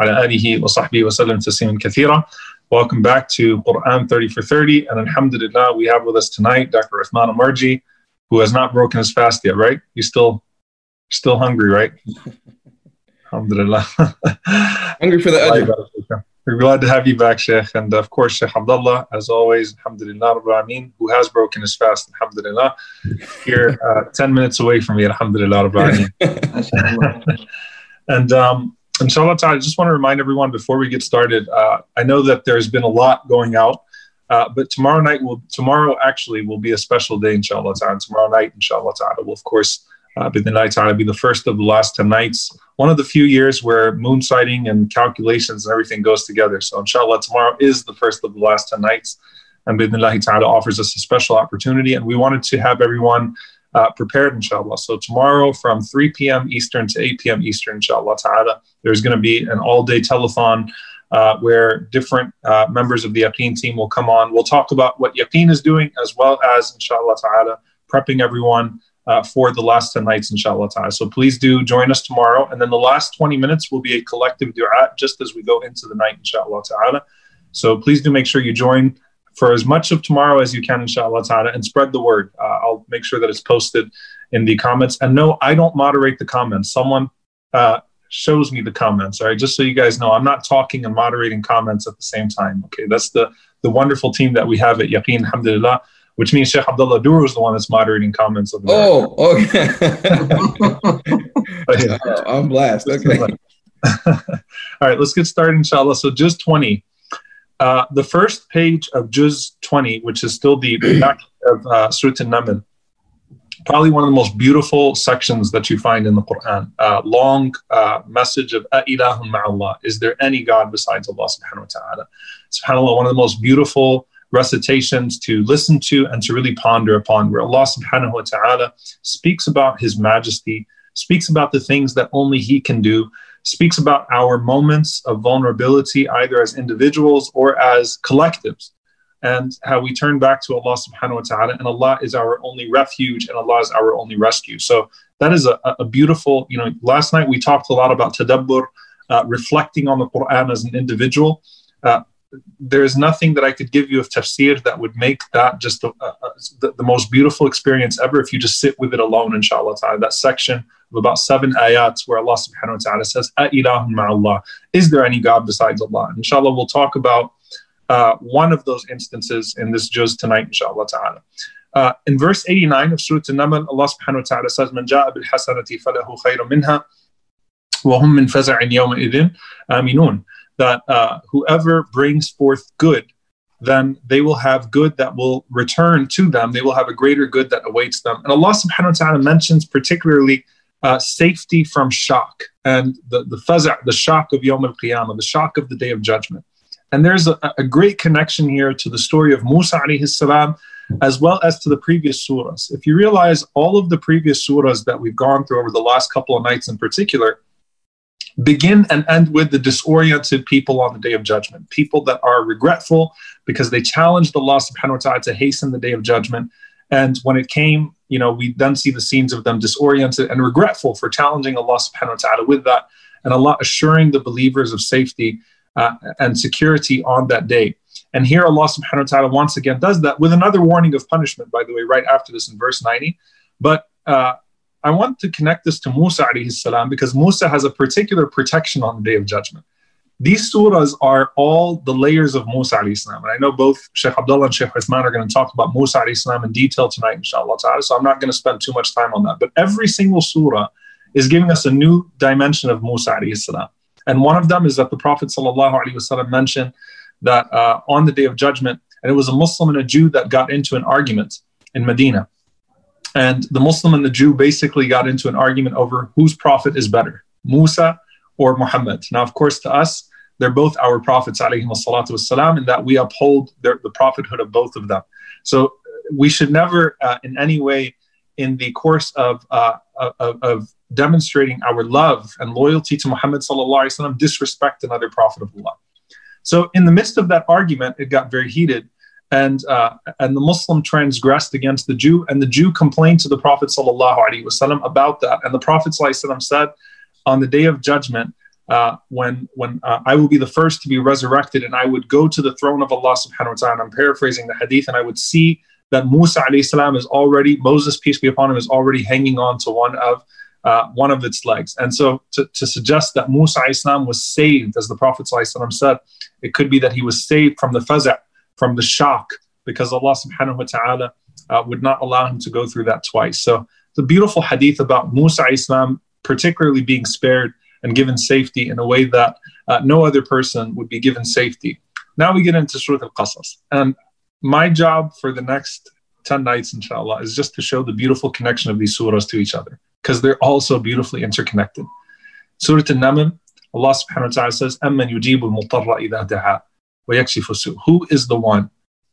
وعلى آله وصحبه وسلم تسليما كثيرا. Welcome back to Quran 30 for 30. And alhamdulillah, we have with us tonight Dr. Uthman Umarji, who has not broken his fast yet, right? He's still still hungry, right? alhamdulillah. hungry for the. We're glad to have you back, Sheikh. And of course, Sheikh Abdullah, as always, Alhamdulillah, Rabbil who has broken his fast, Alhamdulillah. Here, uh, 10 minutes away from me, Alhamdulillah, Rabbil and um, inshallah, I just want to remind everyone before we get started, uh, I know that there's been a lot going out. Uh, but tomorrow night will tomorrow actually will be a special day, inshallah ta'ala. Tomorrow night, inshallah ta'ala, will of course uh, ta'ala be the first of the last 10 nights. One of the few years where moon sighting and calculations and everything goes together. So inshallah, tomorrow is the first of the last 10 nights. And bidnillahi ta'ala offers us a special opportunity. And we wanted to have everyone uh, prepared, inshallah. So tomorrow from 3 p.m. Eastern to 8 p.m. Eastern, inshallah ta'ala, there's going to be an all-day telethon uh, where different uh, members of the Yaqeen team will come on. We'll talk about what Yaqeen is doing as well as, inshallah ta'ala, prepping everyone uh, for the last 10 nights, inshallah ta'ala. So please do join us tomorrow. And then the last 20 minutes will be a collective dua just as we go into the night, inshallah ta'ala. So please do make sure you join for as much of tomorrow as you can, inshallah ta'ala, and spread the word. Uh, I'll make sure that it's posted in the comments. And no, I don't moderate the comments. Someone uh, shows me the comments, all right? Just so you guys know, I'm not talking and moderating comments at the same time, okay? That's the, the wonderful team that we have at Yaqeen, alhamdulillah which means Sheikh Abdullah Oduro is the one that's moderating comments. Oh, okay. oh, I'm blessed. Okay. All right, let's get started, inshallah. So, just 20. Uh, the first page of Juz 20, which is still the back of uh, Surah An-Naml, probably one of the most beautiful sections that you find in the Quran. Uh, long uh, message of ilahun ma'allah. Is there any God besides Allah subhanahu wa ta'ala? SubhanAllah, one of the most beautiful recitations to listen to and to really ponder upon, where Allah subhanahu wa ta'ala speaks about His majesty, speaks about the things that only He can do, speaks about our moments of vulnerability, either as individuals or as collectives, and how we turn back to Allah subhanahu wa ta'ala, and Allah is our only refuge and Allah is our only rescue. So that is a, a beautiful, you know, last night we talked a lot about tadabbur, uh, reflecting on the Quran as an individual. Uh, there is nothing that I could give you of tafsir that would make that just the, uh, uh, the, the, most beautiful experience ever if you just sit with it alone, inshallah ta'ala. That section of about seven ayats where Allah subhanahu wa ta'ala says, A'ilahun ma'allah. Is there any God besides Allah? Inshallah, we'll talk about uh, one of those instances in this juz tonight, inshallah ta'ala. Uh, in verse 89 of Surah An-Naml, Allah subhanahu wa ta'ala says, Man ja'a bil hasanati falahu khayru minha wa hum min faza'in yawma idin aminun that uh, whoever brings forth good, then they will have good that will return to them. They will have a greater good that awaits them. And Allah subhanahu wa ta'ala mentions particularly uh, safety from shock and the, the faza', the shock of Yom al Qiyamah, the shock of the day of judgment. And there's a, a great connection here to the story of Musa alayhi salam as well as to the previous surahs. If you realize all of the previous surahs that we've gone through over the last couple of nights in particular, begin and end with the disoriented people on the day of judgment, people that are regretful because they challenged Allah subhanahu wa ta'ala to hasten the day of judgment. And when it came, you know, we then see the scenes of them disoriented and regretful for challenging Allah subhanahu wa ta'ala with that, and Allah assuring the believers of safety uh, and security on that day. And here Allah subhanahu wa ta'ala once again does that with another warning of punishment, by the way, right after this in verse 90. But uh, I want to connect this to Musa alayhi salam because Musa has a particular protection on the day of judgment. These surahs are all the layers of Musa alayhi salam. And I know both Sheikh Abdullah and Sheikh Uthman are going to talk about Musa alayhi salam in detail tonight, inshallah ta'ala. So I'm not going to spend too much time on that. But every single surah is giving us a new dimension of Musa alayhi salam. And one of them is that the Prophet sallallahu alaihi wasallam mentioned that uh, on the day of judgment, and it was a Muslim and a Jew that got into an argument in Medina. And the Muslim and the Jew basically got into an argument over whose prophet is better, Musa or Muhammad. Now, of course, to us, they're both our prophets, والسلام, and that we uphold their, the prophethood of both of them. So we should never, uh, in any way, in the course of, uh, of, of, demonstrating our love and loyalty to Muhammad وسلم, disrespect another prophet of Allah. So in the midst of that argument, it got very heated and uh, and the Muslim transgressed against the Jew, and the Jew complained to the Prophet wasallam about that. And the Prophet wasallam said, on the day of judgment, uh, when when uh, I will be the first to be resurrected, and I would go to the throne of Allah subhanahu wa ta'ala. I'm paraphrasing the hadith, and I would see that Musa salam is already Moses peace be upon him is already hanging on to one of uh, one of its legs. And so to, to suggest that Musa salam was saved, as the Prophet said, it could be that he was saved from the faza' from the shock because Allah subhanahu wa ta'ala uh, would not allow him to go through that twice. So the beautiful hadith about Musa Islam particularly being spared and given safety in a way that uh, no other person would be given safety. Now we get into Surah Al-Qasas. And my job for the next 10 nights, inshallah, is just to show the beautiful connection of these surahs to each other because they're all so beautifully interconnected. Surah An-Naml, Allah subhanahu wa ta'ala says, أَمَّنْ يُجِيبُ الْمُضْطَرَّ إِذَا who is the one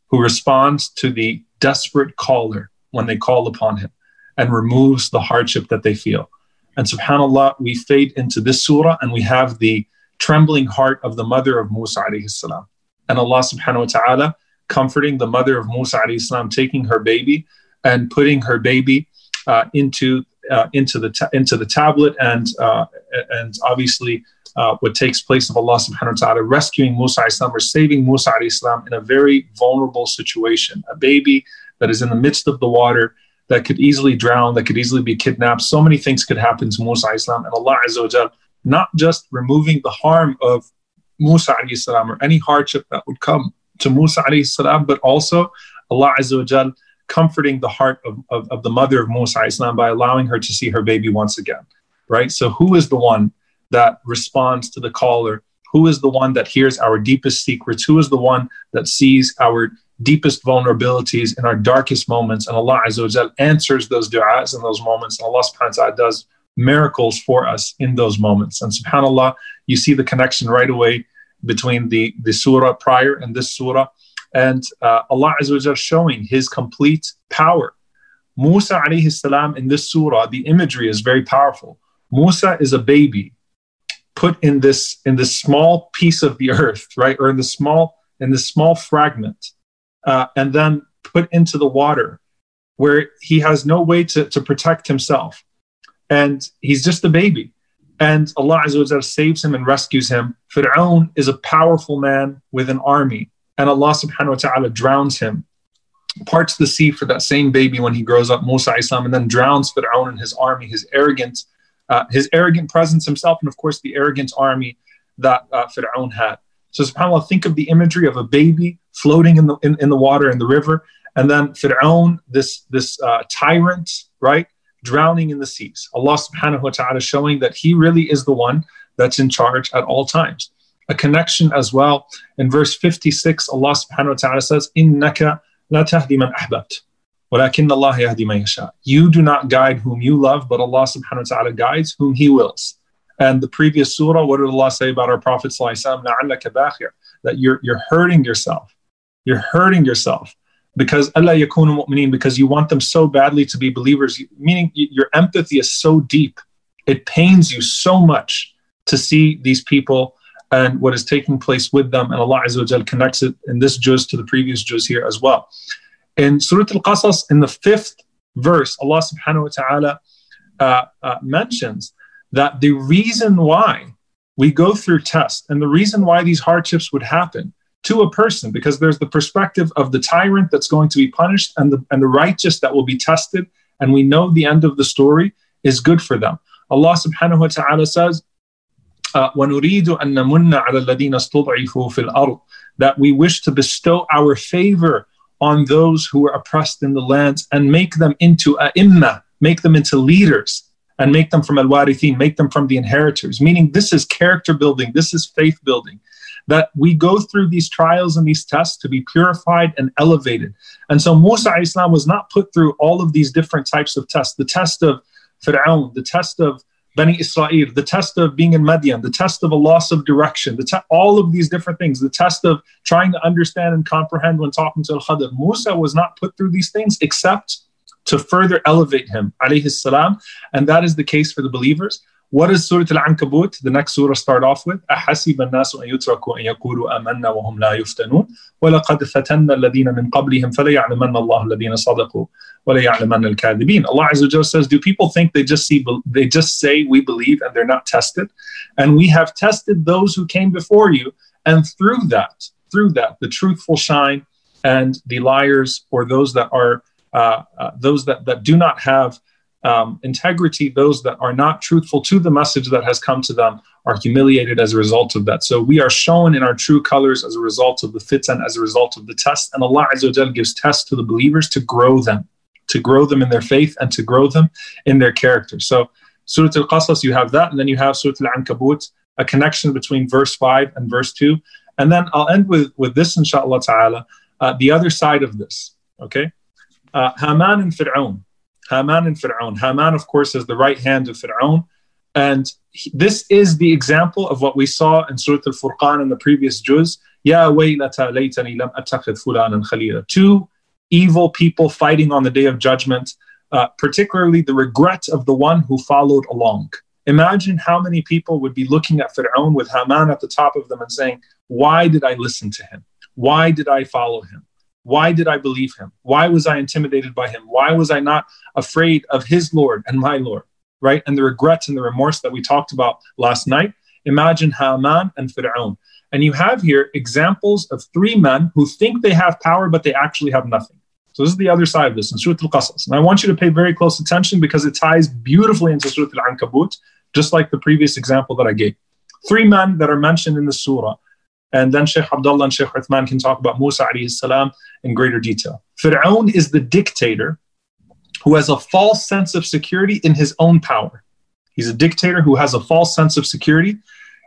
who responds to the desperate caller when they call upon him and removes the hardship that they feel? And subhanAllah, we fade into this surah and we have the trembling heart of the mother of Musa alayhi salam. And Allah subhanahu wa ta'ala comforting the mother of Musa alayhi salam, taking her baby and putting her baby uh, into uh, into the ta- into the tablet and uh, and obviously uh, what takes place of Allah subhanahu wa ta'ala rescuing Musa Islam or saving Musa Islam in a very vulnerable situation. A baby that is in the midst of the water that could easily drown, that could easily be kidnapped. So many things could happen to Musa Islam. And Allah Azza wa Jal, not just removing the harm of Musa Islam or any hardship that would come to Musa Islam, but also Allah Azza wa Jal comforting the heart of, of, of the mother of Musa Islam by allowing her to see her baby once again. Right? So who is the one that responds to the caller? Who is the one that hears our deepest secrets? Who is the one that sees our deepest vulnerabilities in our darkest moments? And Allah Azza wa answers those du'as in those moments. And Allah subhanahu wa ta'ala does miracles for us in those moments. And subhanAllah, you see the connection right away between the, the surah prior and this surah. And uh, Allah Azza showing his complete power. Musa alayhi salam in this surah, the imagery is very powerful. Musa is a baby put in this in this small piece of the earth, right, or in the small in this small fragment, uh, and then put into the water, where he has no way to, to protect himself, and he's just a baby, and Allah Azza saves him and rescues him. Fir'aun is a powerful man with an army, and Allah Subhanahu wa Taala drowns him, parts the sea for that same baby when he grows up, Musa Islam, and then drowns Fir'aun and his army, his arrogance uh, his arrogant presence himself, and of course the arrogant army that uh, Fir'aun had. So subhanAllah, think of the imagery of a baby floating in the, in, in the water in the river, and then Fir'aun, this, this uh, tyrant, right, drowning in the seas. Allah subhanahu wa ta'ala showing that he really is the one that's in charge at all times. A connection as well. In verse 56, Allah subhanahu wa ta'ala says, إِنَّكَ لَا تَهْدِي مَنْ أَحْبَبْتَ وَلَكِنَّ اللَّهَ يَهْدِي مَن يَشَاءُ You do not guide whom you love, but Allah subhanahu wa ta'ala guides whom He wills. And the previous surah, what did Allah say about our Prophet that you're, you're hurting yourself. You're hurting yourself because Allah yakunu mu'mineen, because you want them so badly to be believers, meaning your empathy is so deep. It pains you so much to see these people and what is taking place with them. And Allah Azza wa connects it in this juz to the previous juz here as well. In Surah Al-Qasas, in the fifth verse, Allah subhanahu wa ta'ala uh, uh, mentions that the reason why we go through tests and the reason why these hardships would happen to a person, because there's the perspective of the tyrant that's going to be punished and the, and the righteous that will be tested, and we know the end of the story is good for them. Allah subhanahu wa ta'ala says, uh, that we wish to bestow our favor on those who are oppressed in the lands and make them into a imma, make them into leaders and make them from al-warithin, make them from the inheritors. Meaning this is character building, this is faith building. That we go through these trials and these tests to be purified and elevated. And so Musa Islam was not put through all of these different types of tests. The test of Fir'aun, the test of Bani Israel, the test of being in Madian, the test of a loss of direction, the te- all of these different things, the test of trying to understand and comprehend when talking to Al Khadir. Musa was not put through these things except to further elevate him, alayhi salam. And that is the case for the believers. What does Surah Al-Ankabut, the next surah, start off with? أحسب الناس أن يتركوا أن يقولوا آمنا وهم لا يفتنون ولقد فتنا الذين من قبلهم فليعلمن الله الذين صدقوا وَلَيَعْلَمَنَّ الْكَاذِبِينَ Allah Azza says, do people think they just see, they just say we believe and they're not tested? And we have tested those who came before you, and through that, through that, the truthful shine, and the liars or those that are uh, uh, those that that do not have um, integrity, those that are not truthful to the message that has come to them, are humiliated as a result of that. So we are shown in our true colors as a result of the fitan, as a result of the test, and Allah Azza gives tests to the believers to grow them to grow them in their faith and to grow them in their character. So, Surah Al Qasas, you have that, and then you have Surah Al Ankabut, a connection between verse 5 and verse 2. And then I'll end with, with this, inshallah ta'ala, uh, the other side of this. Okay? Uh, Haman and Fir'aun. Haman and Fir'aun. Haman, of course, is the right hand of Fir'aun. And he, this is the example of what we saw in Surah Al Furqan in the previous juz. Ya waylata laytani lam attakhid fulanan khalila. Two evil people fighting on the day of judgment, uh, particularly the regret of the one who followed along. Imagine how many people would be looking at Fir'aun with Haman at the top of them and saying, Why did I listen to him? Why did I follow him? Why did I believe him? Why was I intimidated by him? Why was I not afraid of his Lord and my Lord? Right? And the regrets and the remorse that we talked about last night. Imagine Haman and Fir'aun. And you have here examples of three men who think they have power, but they actually have nothing. So this is the other side of this in Surah Al-Qasas. And I want you to pay very close attention because it ties beautifully into Surah Al-Ankabut, just like the previous example that I gave. Three men that are mentioned in the surah. And then Sheikh Abdullah and Sheikh Uthman can talk about Musa alayhi salam in greater detail. Fir'aun is the dictator who has a false sense of security in his own power. He's a dictator who has a false sense of security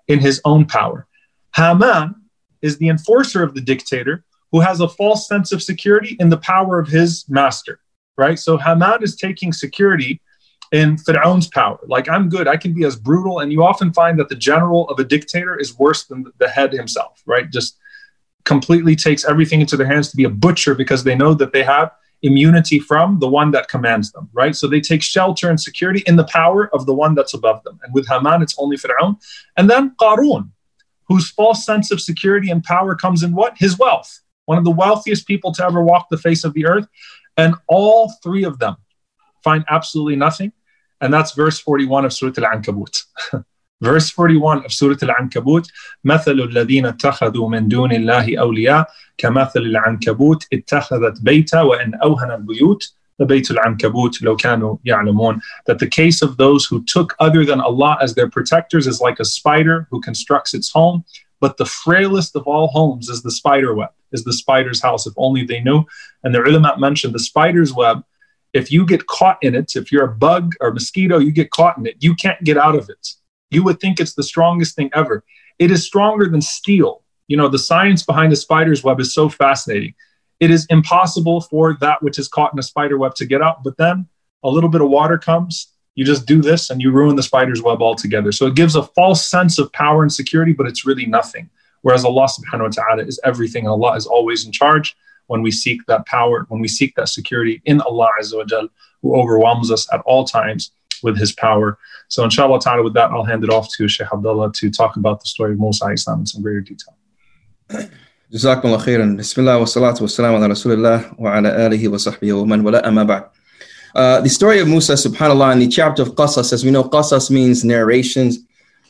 in his own power. Haman is the enforcer of the dictator who has a false sense of security in the power of his master, right? So Haman is taking security in Fir'aun's power. Like, I'm good, I can be as brutal. And you often find that the general of a dictator is worse than the head himself, right? Just completely takes everything into their hands to be a butcher because they know that they have immunity from the one that commands them, right? So they take shelter and security in the power of the one that's above them. And with Haman, it's only Fir'aun. And then Qarun, whose false sense of security and power comes in what? His wealth one of the wealthiest people to ever walk the face of the earth. And all three of them find absolutely nothing And that's verse 41 of Surah Al Ankabut. verse 41 of Surah Al Ankabut مثل الذين اتخذوا من دون الله أولياء كمثل العنكبوت اتخذت بيتا وإن أوهن البيوت لبيت العنكبوت لو كانوا يعلمون that the case of those who took other than Allah as their protectors is like a spider who constructs its home but the frailest of all homes is the spider web, is the spider's house, if only they knew. And the ulama mentioned the spider's web, if you get caught in it, if you're a bug or mosquito, you get caught in it, you can't get out of it. You would think it's the strongest thing ever. It is stronger than steel. You know, the science behind a spider's web is so fascinating. It is impossible for that which is caught in a spider web to get out, but then a little bit of water comes you just do this and you ruin the spider's web altogether. So it gives a false sense of power and security, but it's really nothing. Whereas Allah subhanahu wa ta'ala is everything. Allah is always in charge when we seek that power, when we seek that security in Allah Azza wa Jal, who overwhelms us at all times with his power. So inshallah ta'ala, with that, I'll hand it off to Sheikh Abdullah to talk about the story of Musa Islam in some greater detail. جزاكم الله خيرا بسم الله والصلاة والسلام على رسول الله وعلى آله وصحبه ومن ولا أما بعد uh, the story of Musa, subhanAllah, in the chapter of Qasas, as we know, Qasas means narrations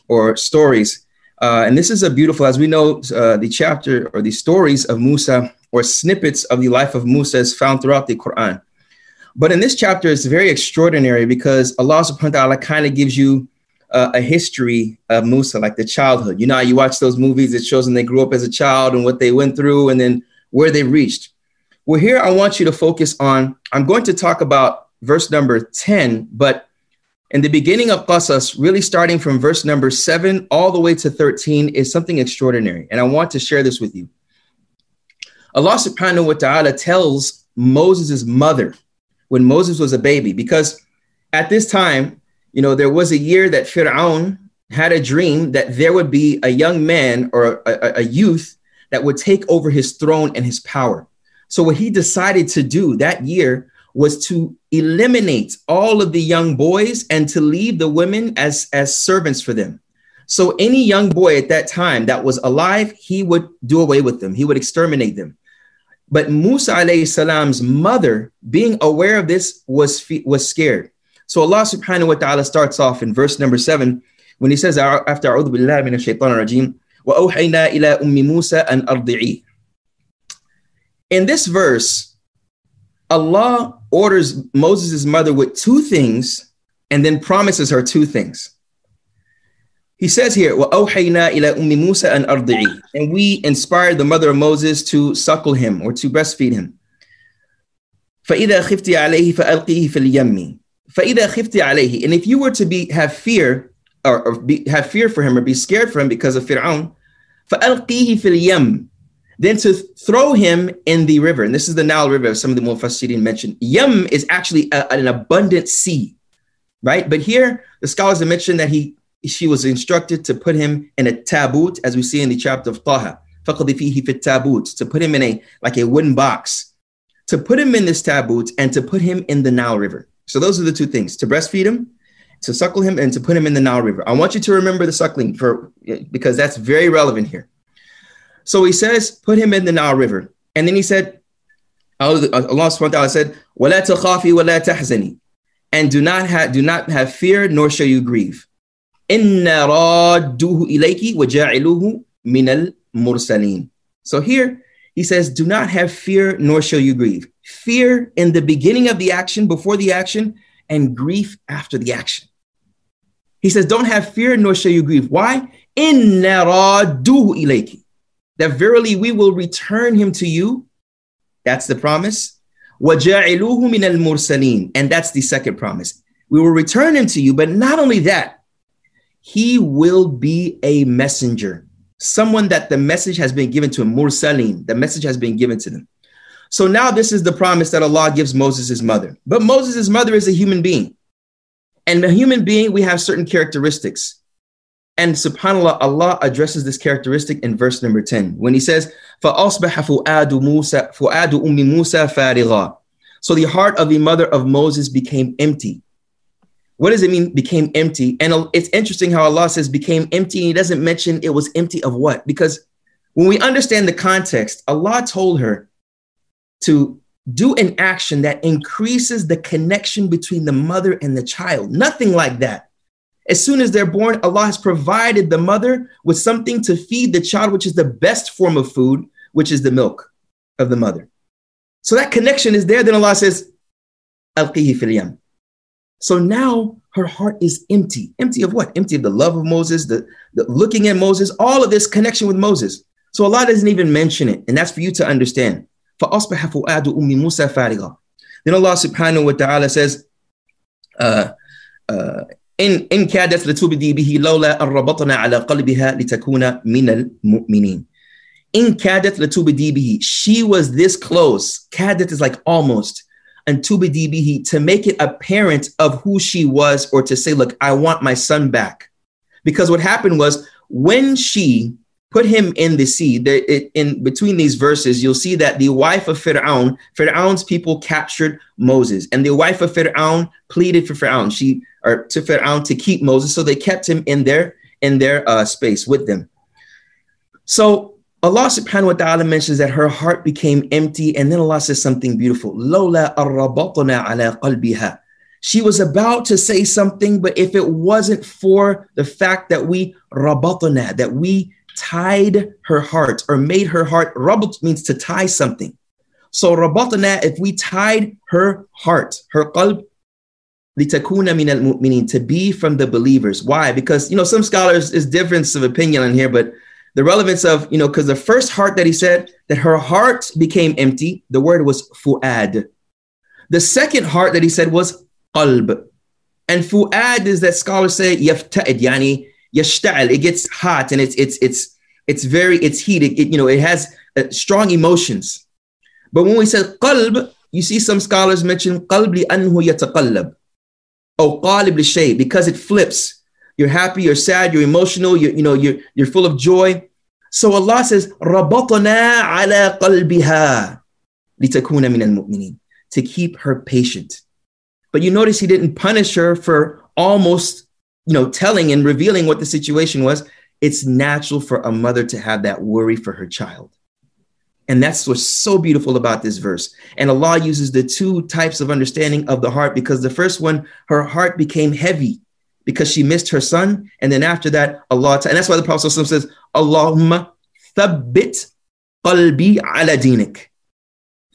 or stories. uh, and this is a beautiful, as we know, uh, the chapter or the stories of Musa or snippets of the life of Musa is found throughout the Quran. But in this chapter, it's very extraordinary because Allah subhanahu wa ta'ala kind of gives you uh, a history of Musa, like the childhood. You know, you watch those movies, it shows them they grew up as a child and what they went through and then where they reached. Well, here I want you to focus on, I'm going to talk about verse number 10, but in the beginning of Qasas, really starting from verse number 7 all the way to 13, is something extraordinary. And I want to share this with you. Allah subhanahu wa ta'ala tells Moses' mother when Moses was a baby, because at this time, you know, there was a year that Fir'aun had a dream that there would be a young man or a, a, youth that would take over his throne and his power. So, what he decided to do that year was to eliminate all of the young boys and to leave the women as, as servants for them. So, any young boy at that time that was alive, he would do away with them, he would exterminate them. But Musa alayhi salam's mother, being aware of this, was, was scared. So Allah subhanahu wa ta'ala starts off in verse number seven when he says, after أعوذ بالله من الشيطان الرجيم وأوحينا إلى أم موسى أن أرضعيه. In this verse, Allah orders Moses' mother with two things and then promises her two things. He says here, وَأَوْحَيْنَا إِلَى أُمِّ مُوسَى أَنْ أَرْضِعِي And we inspired the mother of Moses to suckle him or to breastfeed him. فَإِذَا خِفْتِ عَلَيْهِ فَأَلْقِيهِ فِي الْيَمِّ فَإِذَا خِفْتِ عَلَيْهِ And if you were to be have fear or, or be, have fear for him or be scared for him because of Fir'aun, فَأَلْقِيهِ فِي الْيَمِّ then to throw him in the river. And this is the Nile River, some of the Mufassirin mentioned. Yam is actually a, an abundant sea, right? But here, the scholars have mentioned that he she was instructed to put him in a tabut, as we see in the chapter of Taha. فِي tabut, to put him in a like a wooden box, to put him in this tabut and to put him in the Nile River. So those are the two things: to breastfeed him, to suckle him, and to put him in the Nile River. I want you to remember the suckling for because that's very relevant here. So he says, put him in the Nile River, and then he said, Allah subhanahu wa ta'ala said, وَلَا تَخَافِي وَلَا تَحْزَنِي And do not have do not have fear, nor shall you grieve. إِنَّا رَادُّهُ إِلَيْكِ وَجَاعِلُوهُ مِنَ الْمُرْسَلِينَ So here he says, do not have fear, nor shall you grieve fear in the beginning of the action, before the action, and grief after the action. He says, Don't have fear, nor shall you grieve. Why? that verily we will return him to you. That's the promise. And that's the second promise. We will return him to you, but not only that, he will be a messenger, someone that the message has been given to him. Mursaleen, the message has been given to them. So now this is the promise that Allah gives Moses' mother. But Moses' mother is a human being. And a human being, we have certain characteristics. And subhanAllah, Allah addresses this characteristic in verse number 10 when he says, فَأَصْبَحَ فُؤَادُ مُوسَى فُؤَادُ أُمِّ مُوسَى فَارِغًا So the heart of the mother of Moses became empty. What does it mean, became empty? And it's interesting how Allah says became empty. And he doesn't mention it was empty of what? Because when we understand the context, Allah told her to do an action that increases the connection between the mother and the child. Nothing like that. As soon as they're born, Allah has provided the mother with something to feed the child, which is the best form of food, which is the milk of the mother. So that connection is there. Then Allah says, Alqihi fil So now her heart is empty. Empty of what? Empty of the love of Moses, the, the looking at Moses, all of this connection with Moses. So Allah doesn't even mention it. And that's for you to understand. فأصبح فؤاد أم موسى فارغا Then Allah subhanahu wa ta'ala says, uh, uh, إن إن كادت لتبدي به لولا أن ربطنا على قلبها لتكون من المؤمنين. إن كادت لتبدي به. She was this close. كادت is like almost. And tubdi bihi to make it apparent of who she was, or to say, look, I want my son back. Because what happened was when she put him in the sea. In between these verses, you'll see that the wife of Fir'aun, Fir'aun's people captured Moses, and the wife of Fir'aun pleaded for Fir'aun. She or to Fir'aun to keep Moses, so they kept him in their in their uh, space with them. So Allah subhanahu wa ta'ala mentions that her heart became empty, and then Allah says something beautiful. Lola ala qalbiha. She was about to say something, but if it wasn't for the fact that we rabatna, that we tied her heart or made her heart. Rabat means to tie something. So rabatna, if we tied her heart, her qalb, litakuna min al to be from the believers. Why? Because you know some scholars is difference of opinion on here, but the relevance of you know because the first heart that he said that her heart became empty, the word was fuad. The second heart that he said was qalb, and fuad is that scholars say yafta'id yani yashta'al, it gets hot and it's it's it's it's very it's heated. It, you know, it has uh, strong emotions. But when we said qalb, you see some scholars mention qalb li anhu yataqallab. Oh, qalib shay, because it flips. You're happy, you're sad, you're emotional, you you know, you're you're full of joy. So Allah says, "Rabatana ala qalbiha litakuna min al To keep her patient. But you notice he didn't punish her for almost you know, telling and revealing what the situation was. It's natural for a mother to have that worry for her child. And that's what's so beautiful about this verse. And Allah uses the two types of understanding of the heart because the first one, her heart became heavy because she missed her son. And then after that, Allah, and that's why the Prophet says, Allahumma thabbit qalbi ala dinik.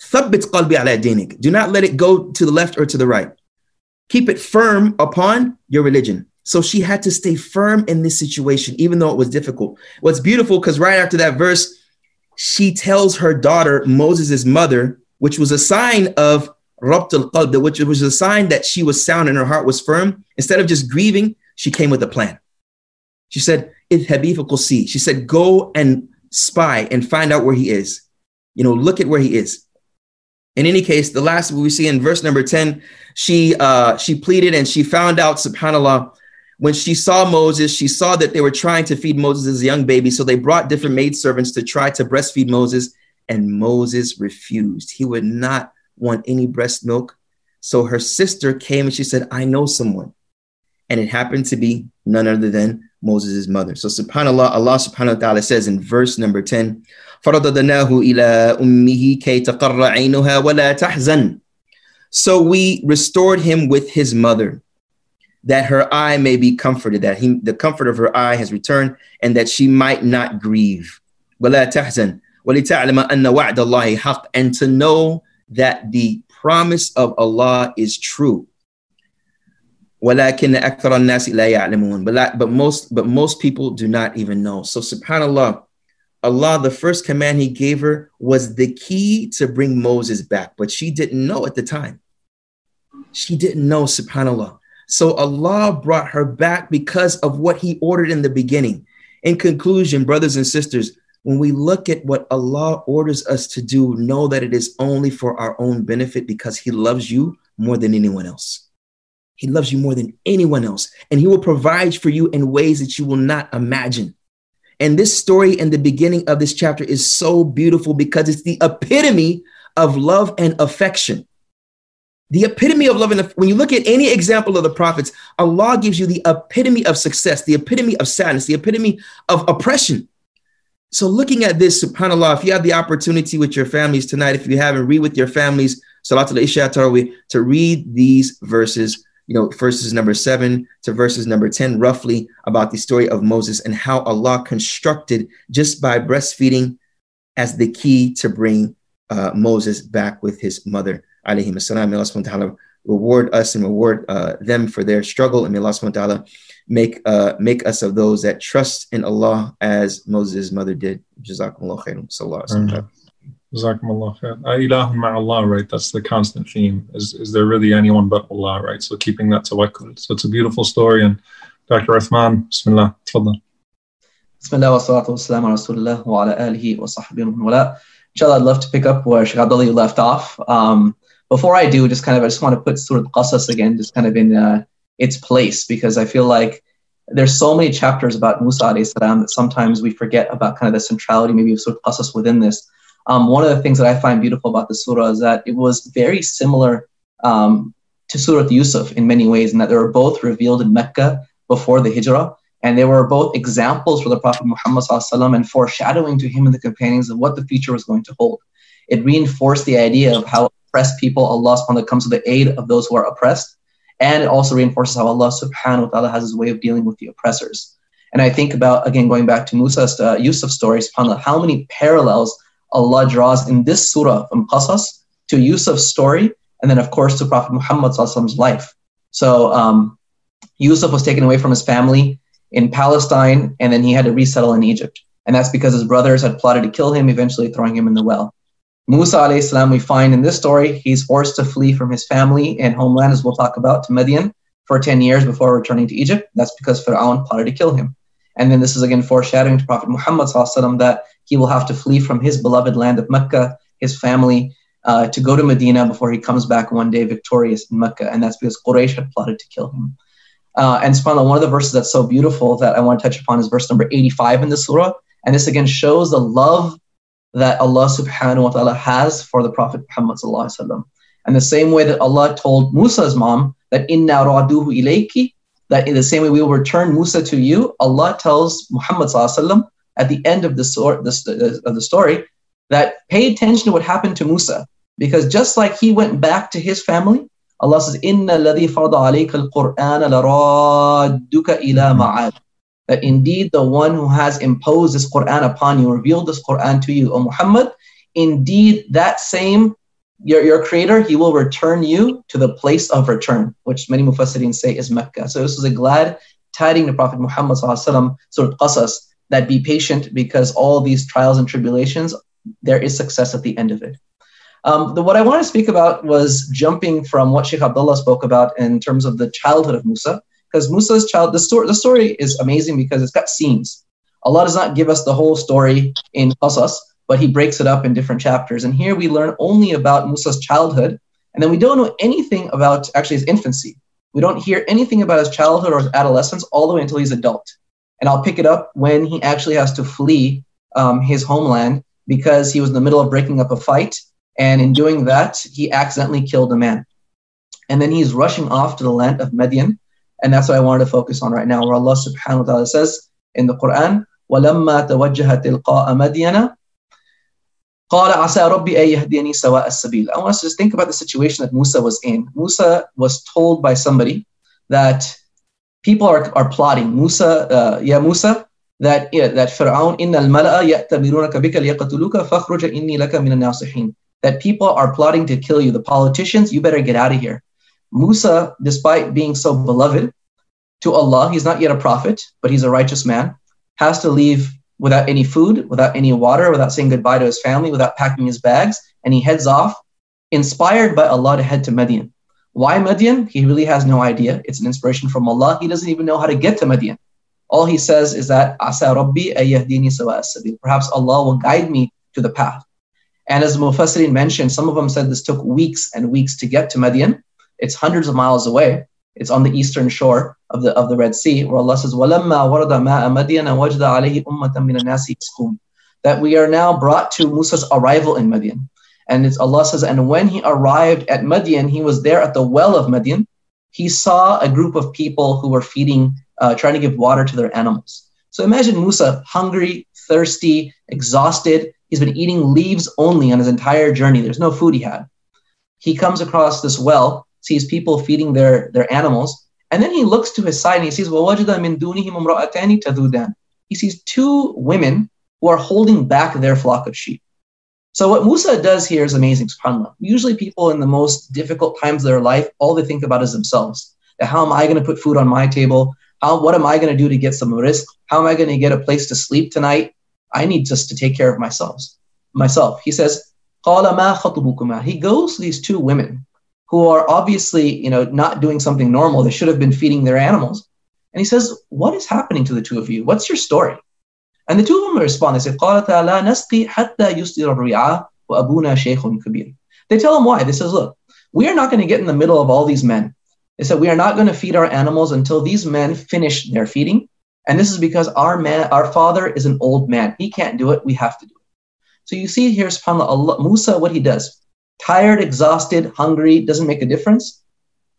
Thabbit qalbi ala dinik. Do not let it go to the left or to the right. Keep it firm upon your religion. So she had to stay firm in this situation, even though it was difficult. What's beautiful, because right after that verse, she tells her daughter, Moses' mother, which was a sign of Rabt al which was a sign that she was sound and her heart was firm. Instead of just grieving, she came with a plan. She said, see. She said, go and spy and find out where he is. You know, look at where he is. In any case, the last we see in verse number 10, she uh, she pleaded and she found out, subhanAllah, when she saw Moses, she saw that they were trying to feed Moses as a young baby. So they brought different maidservants to try to breastfeed Moses, and Moses refused. He would not want any breast milk. So her sister came and she said, I know someone. And it happened to be none other than Moses' mother. So subhanAllah, Allah subhanahu wa ta'ala says in verse number 10, فَرَضَدْنَاهُ إِلَىٰ أُمِّهِ كَيْ تَقَرَّ عَيْنُهَا وَلَا تَحْزَنْ So we restored him with his mother that her eye may be comforted, that he, the comfort of her eye has returned, and that she might not grieve. And to know that the promise of Allah is true. But, most but most people do not even know. So subhanallah, Allah, the first command he gave her was the key to bring Moses back, but she didn't know at the time. She didn't know, subhanAllah. So Allah brought her back because of what He ordered in the beginning. In conclusion, brothers and sisters, when we look at what Allah orders us to do, know that it is only for our own benefit because He loves you more than anyone else. He loves you more than anyone else, and He will provide for you in ways that you will not imagine. And this story in the beginning of this chapter is so beautiful because it's the epitome of love and affection. The epitome of love, and when you look at any example of the prophets, Allah gives you the epitome of success, the epitome of sadness, the epitome of oppression. So, looking at this, subhanAllah, if you have the opportunity with your families tonight, if you haven't, read with your families, Salatul Isha Tarawih, to read these verses, you know, verses number seven to verses number 10, roughly about the story of Moses and how Allah constructed just by breastfeeding as the key to bring uh, Moses back with his mother alayhi assalam. May Allah ta'ala reward us and reward uh, them for their struggle. And may Allah subhanahu wa ta'ala make, uh, make us of those that trust in Allah as Moses' mother did. Jazakumullah khairan. Sallallahu alayhi Jazakumullah khair. Ilahun ma'Allah, right? That's the constant theme. Is, is there really anyone but Allah, right? So keeping that tawakkul. So it's a beautiful story. And Dr. Uthman, bismillah, tfaddal. Bismillah wa salatu wa salam ala rasulullah wa ala alihi wa sahbihi wa Inshallah, I'd love to pick up where Sheikh Abdullah left off. Um, before I do, just kind of, I just want to put sort of Qasas again, just kind of in uh, its place, because I feel like there's so many chapters about Musa salam that sometimes we forget about kind of the centrality, maybe of sort of Qasas within this. Um, one of the things that I find beautiful about the surah is that it was very similar um, to Surah Yusuf in many ways, in that they were both revealed in Mecca before the Hijrah, and they were both examples for the Prophet Muhammad and foreshadowing to him and the companions of what the future was going to hold. It reinforced the idea of how oppressed people, Allah subhanahu wa ta'ala comes to the aid of those who are oppressed. And it also reinforces how Allah subhanahu wa ta'ala has his way of dealing with the oppressors. And I think about, again, going back to Musa's, uh, Yusuf's story, subhanAllah, how many parallels Allah draws in this surah from Qasas to Yusuf's story, and then, of course, to Prophet Muhammad's life. So um, Yusuf was taken away from his family in Palestine, and then he had to resettle in Egypt. And that's because his brothers had plotted to kill him, eventually throwing him in the well. Musa salam, we find in this story, he's forced to flee from his family and homeland, as we'll talk about, to Midian for 10 years before returning to Egypt. That's because Fir'aun plotted to kill him. And then this is again foreshadowing to Prophet Muhammad salam, that he will have to flee from his beloved land of Mecca, his family, uh, to go to Medina before he comes back one day victorious in Mecca. And that's because Quraysh had plotted to kill him. Uh, and subhanAllah, one of the verses that's so beautiful that I want to touch upon is verse number 85 in the surah. And this again shows the love that Allah subhanahu wa ta'ala has for the Prophet Muhammad sallallahu. And the same way that Allah told Musa's mom that inna raduhu ilayki, that in the same way we will return Musa to you, Allah tells Muhammad sallallahu at the end of the, story, of the story that pay attention to what happened to Musa. Because just like he went back to his family, Allah says, Inna ladhi farda alayka al-Qur'an laradduka ila ma'ad. That indeed the one who has imposed this Qur'an upon you, revealed this Qur'an to you, O Muhammad, indeed that same, your, your creator, he will return you to the place of return, which many mufassirin say is Mecca. So this is a glad tiding to Prophet Muhammad of qasas, that be patient because all these trials and tribulations, there is success at the end of it. Um, the, what I want to speak about was jumping from what Sheikh Abdullah spoke about in terms of the childhood of Musa, because Musa's child, the story, the story is amazing because it's got scenes. Allah does not give us the whole story in Qasas, but He breaks it up in different chapters. And here we learn only about Musa's childhood, and then we don't know anything about actually his infancy. We don't hear anything about his childhood or his adolescence all the way until he's adult. And I'll pick it up when he actually has to flee um, his homeland because he was in the middle of breaking up a fight and in doing that, he accidentally killed a man. And then he's rushing off to the land of Madian. And that's what I wanted to focus on right now, where Allah subhanahu wa ta'ala says in the Quran, وَلَمَّا تَوَجَّهَ تِلْقَاءَ مَدْيَنَ قال عسى ربي أن يهديني سواء السبيل. I want us to just think about the situation that Musa was in. Musa was told by somebody that people are, are plotting. Musa, uh, yeah, Musa, that yeah, that Fir'aun إن الملأ يأتمرونك بك ليقتلوك فاخرج إني لك من الناصحين that people are plotting to kill you. The politicians, you better get out of here. Musa, despite being so beloved to Allah, he's not yet a prophet, but he's a righteous man, has to leave without any food, without any water, without saying goodbye to his family, without packing his bags, and he heads off, inspired by Allah to head to Madian. Why Madian? He really has no idea. It's an inspiration from Allah. He doesn't even know how to get to Madian. All he says is that Asa Rabbi ayahdini sawa Perhaps Allah will guide me to the path. And as Mufassirin mentioned, some of them said this took weeks and weeks to get to Madian. It's hundreds of miles away. It's on the eastern shore of the of the Red Sea, where Allah says, وَلَمَّا وَرَدَ مَاءَ مَدْيَنَ وَجْدَ عَلَيْهِ أُمَّةً مِّنَ النَّاسِ يَسْقُونَ That we are now brought to Musa's arrival in Madian. And it's Allah says, and when he arrived at Madian, he was there at the well of Madian. He saw a group of people who were feeding, uh, trying to give water to their animals. So imagine Musa, hungry, thirsty, exhausted, He's been eating leaves only on his entire journey. There's no food he had. He comes across this well, sees people feeding their, their animals, and then he looks to his side and he sees, He sees two women who are holding back their flock of sheep. So what Musa does here is amazing, subhanAllah. Usually people in the most difficult times of their life, all they think about is themselves. How am I going to put food on my table? How, what am I going to do to get some rizq? How am I going to get a place to sleep tonight? I need just to take care of myself. Myself. He says, He goes to these two women who are obviously, you know, not doing something normal. They should have been feeding their animals. And he says, What is happening to the two of you? What's your story? And the two of them respond. They say, They tell him why. They says, Look, we are not going to get in the middle of all these men. They said, We are not going to feed our animals until these men finish their feeding and this is because our man, our father is an old man. He can't do it. We have to do it. So you see here, subhanAllah, Allah, Musa, what he does. Tired, exhausted, hungry, doesn't make a difference.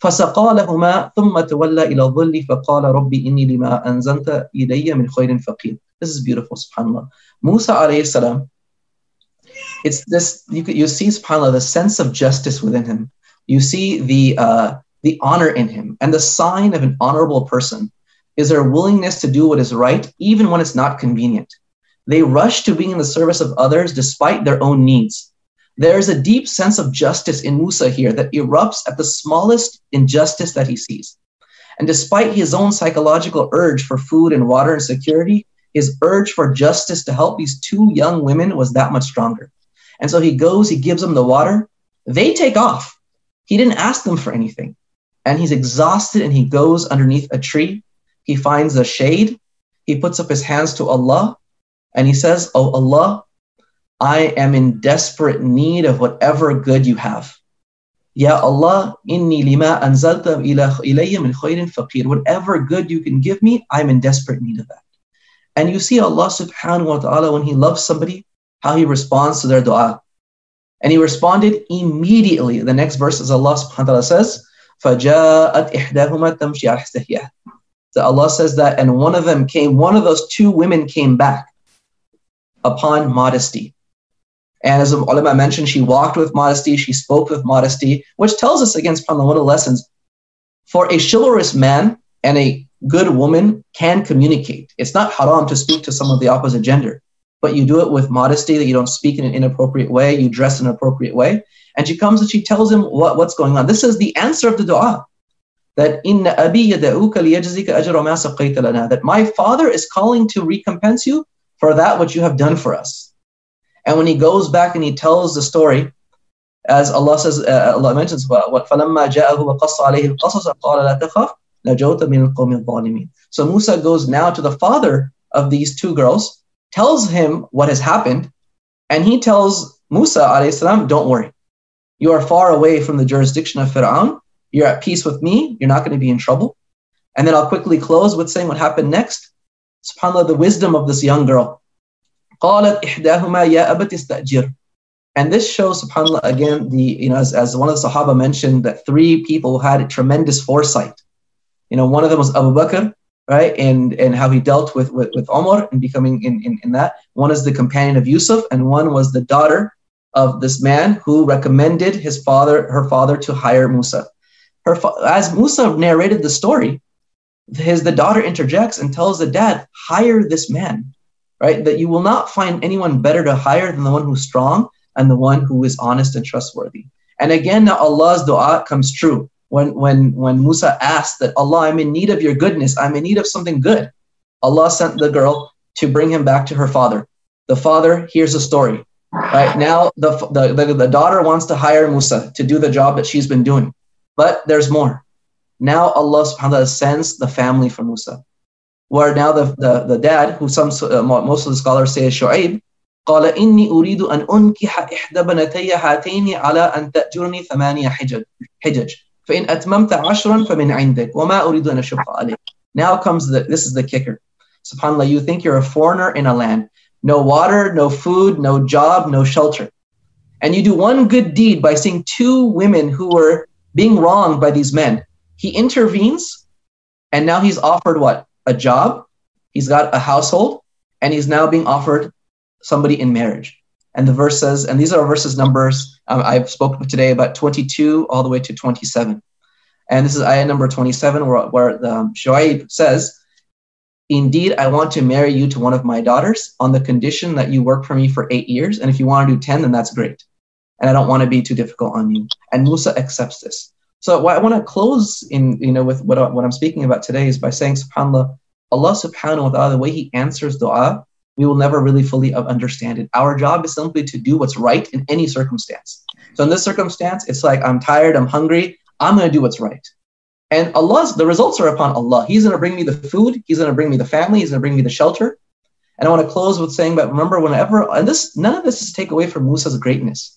فسقى لهما ثم تولى إلى الظل فقال ربي إني لما أنزلت إلي من خير فقير. This is beautiful, subhanAllah. Musa alayhi salam, it's this, you, you see, subhanAllah, the sense of justice within him. You see the, uh, the honor in him and the sign of an honorable person is their willingness to do what is right, even when it's not convenient. They rush to being in the service of others despite their own needs. There is a deep sense of justice in Musa here that erupts at the smallest injustice that he sees. And despite his own psychological urge for food and water and security, his urge for justice to help these two young women was that much stronger. And so he goes, he gives them the water. They take off. He didn't ask them for anything. And he's exhausted and he goes underneath a tree he finds a shade, he puts up his hands to Allah, and he says, Oh Allah, I am in desperate need of whatever good you have. Ya Allah, inni lima anzalta ilayya min khairin faqir. Whatever good you can give me, I'm in desperate need of that. And you see Allah subhanahu wa ta'ala, when He loves somebody, how He responds to their dua. And He responded immediately. The next verse is Allah subhanahu wa ta'ala says, فَجَاءَتْ إِحْدَاهُمَا تَمْشِي عَلَى اسْتِحْيَاءٍ So Allah says that, and one of them came, one of those two women came back upon modesty. And as ulama mentioned, she walked with modesty, she spoke with modesty, which tells us again from the lessons. For a chivalrous man and a good woman can communicate. It's not haram to speak to someone of the opposite gender, but you do it with modesty, that you don't speak in an inappropriate way, you dress in an appropriate way. And she comes and she tells him what, what's going on. This is the answer of the dua. That in abi that my father is calling to recompense you for that which you have done for us. And when he goes back and he tells the story, as Allah says, uh, Allah mentions, what فَلَمَّا جَاءَهُ وَقَصَّ عَلَيْهِ الْقَصَصَ قَالَ لَا تَخَفْ نَجَوْتَ مِنَ الْقَوْمِ الظَّالِمِينَ So Musa goes now to the father of these two girls, tells him what has happened, and he tells Musa alayhi don't worry. You are far away from the jurisdiction of Fir'aun. You're at peace with me. You're not going to be in trouble. And then I'll quickly close with saying what happened next. SubhanAllah, the wisdom of this young girl. قالت إحداهما يا أبت استأجر and this shows, subhanAllah, again, the you know, as, as one of the Sahaba mentioned, that three people had tremendous foresight. You know, one of them was Abu Bakr, right? And and how he dealt with with, with Omar and becoming in, in, in that. One is the companion of Yusuf, and one was the daughter of this man who recommended his father, her father, to hire Musa. Her fa- as Musa narrated the story, his the daughter interjects and tells the dad, hire this man right? That you will not find anyone better to hire than the one who's strong and the one who is honest and trustworthy. And again, Allah's dua comes true. When, when, when Musa asked that Allah, I'm in need of your goodness, I'm in need of something good. Allah sent the girl to bring him back to her father. The father hears the story. Right now, the, the, the, the daughter wants to hire Musa to do the job that she's been doing. But there's more. Now Allah subhanahu wa ta'ala sends the family for Musa where now the, the, the dad, who some uh, most of the scholars say is Shu'aib, قال إني أريد أن أنكح إحدى بنتي هاتين على أن تأجرني ثمانية حجج حجج فإن أتممت عشرا فمن عندك وما أريد أن أشق عليك. Now comes the this is the kicker. SubhanAllah, you think you're a foreigner in a land, no water, no food, no job, no shelter. And you do one good deed by seeing two women who were being wronged by these men. He intervenes, and now he's offered what? A job, he's got a household, and he's now being offered somebody in marriage. And the verse says, and these are verses numbers um, I've spoken today about 22 all the way to 27. And this is ayah number 27, where, where the um, Shu'aib says, Indeed, I want to marry you to one of my daughters on the condition that you work for me for eight years. And if you want to do 10, then that's great. And I don't want to be too difficult on you. And Musa accepts this. So I want to close in, you know, with what, I, what I'm speaking about today is by saying, subhanAllah, Allah subhanahu wa ta'ala, the way He answers dua, we will never really fully understand it. Our job is simply to do what's right in any circumstance. So in this circumstance, it's like I'm tired, I'm hungry, I'm going to do what's right. And Allah's the results are upon Allah. He's going to bring me the food, He's going to bring me the family, He's going to bring me the shelter. And I want to close with saying, but remember, whenever and this none of this is take away from Musa's greatness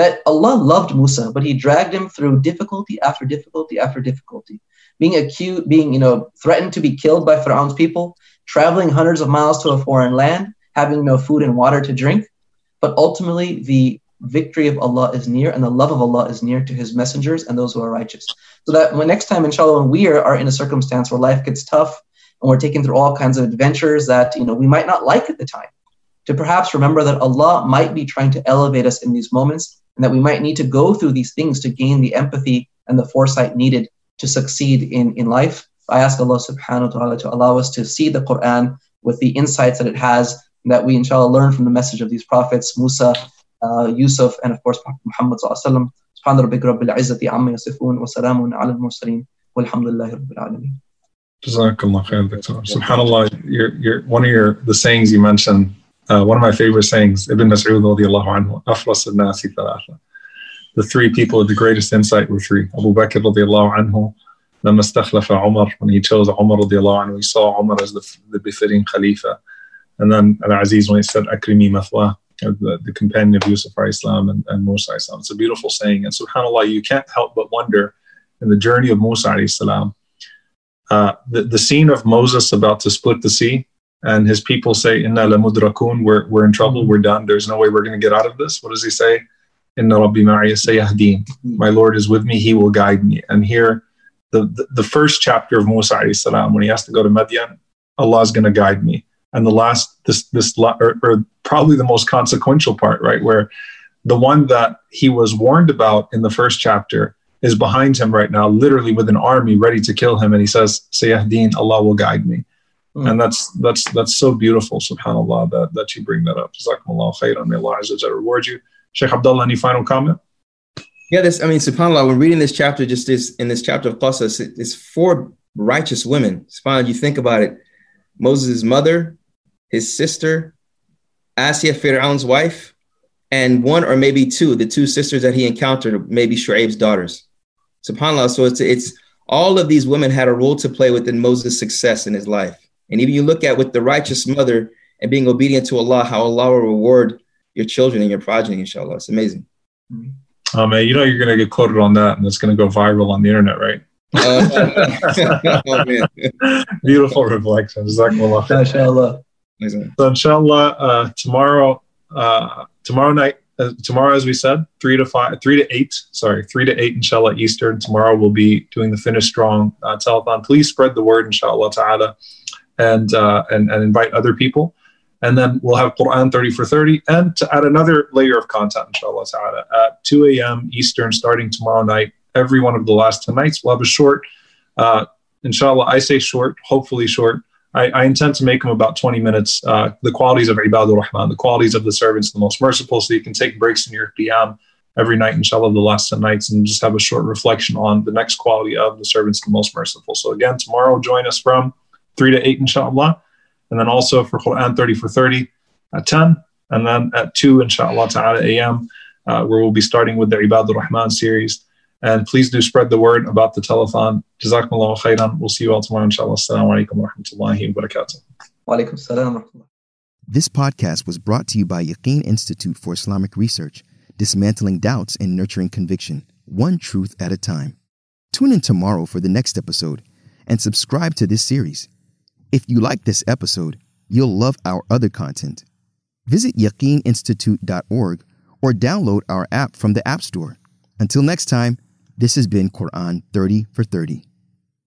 that Allah loved Musa, but he dragged him through difficulty after difficulty after difficulty. Being accused, being, you know, threatened to be killed by Pharaoh's people, traveling hundreds of miles to a foreign land, having no food and water to drink. But ultimately, the victory of Allah is near and the love of Allah is near to his messengers and those who are righteous. So that when next time, inshallah, when we are, are in a circumstance where life gets tough and we're taken through all kinds of adventures that, you know, we might not like at the time, to perhaps remember that Allah might be trying to elevate us in these moments and that we might need to go through these things to gain the empathy and the foresight needed to succeed in, in life. I ask Allah subhanahu wa ta'ala to allow us to see the Quran with the insights that it has, and that we inshallah learn from the message of these prophets, Musa, uh, Yusuf, and of course Prophet Muhammad sallallahu سبحان ربك رب العزة عما يصفون وسلام على المرسلين والحمد لله رب العالمين. Jazakallah khair, Subhanallah, your, your, one of your, the sayings you mentioned uh, one of my favorite sayings, Ibn Mas'ud radiallahu anhu, أفرس الناس ثلاثة. The three people with the greatest insight were three. Abu Bakr radiallahu anhu, لما استخلف Umar, when he chose Umar radiallahu anhu, he saw Umar as the, the befitting Khalifa. And then Al-Aziz when he said, أكرمي مثواه, the, the companion of Yusuf Islam and, and Musa Islam. It's a beautiful saying. And subhanAllah, you can't help but wonder in the journey of Musa Islam, uh, the, the scene of Moses about to split the sea and his people say, Inna la mudrakun, we're, we're in trouble, we're done, there's no way we're going to get out of this. What does he say? Inna rabbi ma'iya sayahdeen. My Lord is with me, he will guide me. And here, the, the, the first chapter of Musa salam, when he has to go to Madian, Allah is going to guide me. And the last, this, this, or, or probably the most consequential part, right, where the one that he was warned about in the first chapter is behind him right now, literally with an army ready to kill him. And he says, Sayahdeen, Allah will guide me. Mm. And that's that's that's so beautiful, subhanAllah, that, that you bring that up. Jazakumullah khairan. May Allah Azza reward you. Sheikh Abdullah, any final comment? Yeah, this, I mean, subhanAllah, when reading this chapter, just this in this chapter of Qasas, it's four righteous women. SubhanAllah, you think about it. Moses' mother, his sister, Asiya, Fir'aun's wife, and one or maybe two, the two sisters that he encountered, maybe Shu'aib's daughters. SubhanAllah. So it's it's all of these women had a role to play within Moses' success in his life. And even you look at with the righteous mother and being obedient to Allah, how Allah will reward your children and your progeny, inshallah. It's amazing. Oh man, you know you're gonna get quoted on that and it's gonna go viral on the internet, right? Uh, oh, Beautiful reflections. Inshallah. So inshallah, uh, tomorrow, uh, tomorrow night, uh, tomorrow, as we said, three to five, three to eight, sorry, three to eight, inshallah, Eastern. Tomorrow we'll be doing the Finish Strong uh, telethon. Please spread the word, inshallah ta'ala and, uh, and, and invite other people. And then we'll have Quran 30 for 30 and to add another layer of content, inshallah ta'ala, at 2 a.m. Eastern starting tomorrow night. Every one of the last 10 nights, we'll have a short, uh, inshallah, I say short, hopefully short. I, I intend to make them about 20 minutes. Uh, the qualities of Ibadur Rahman, the qualities of the servants, the most merciful, so you can take breaks in your qiyam every night, inshallah, the last 10 nights, and just have a short reflection on the next quality of the servants, the most merciful. So again, tomorrow, join us from 3 to 8, inshallah. And then also for Quran 30 for 30 at 10. And then at 2, inshallah ta'ala, a.m., uh, where we'll be starting with the Ibadur Rahman series. And please do spread the word about the telethon. Jazakumullah khairan. We'll see you all tomorrow, inshallah. Assalamu alaikum wa rahmatullahi wa barakatuh. Wa alaikum salam This podcast was brought to you by Yaqeen Institute for Islamic Research, dismantling doubts and nurturing conviction, one truth at a time. Tune in tomorrow for the next episode and subscribe to this series. If you like this episode, you'll love our other content. Visit yaqeeninstitute.org or download our app from the App Store. Until next time, this has been Quran 30 for 30.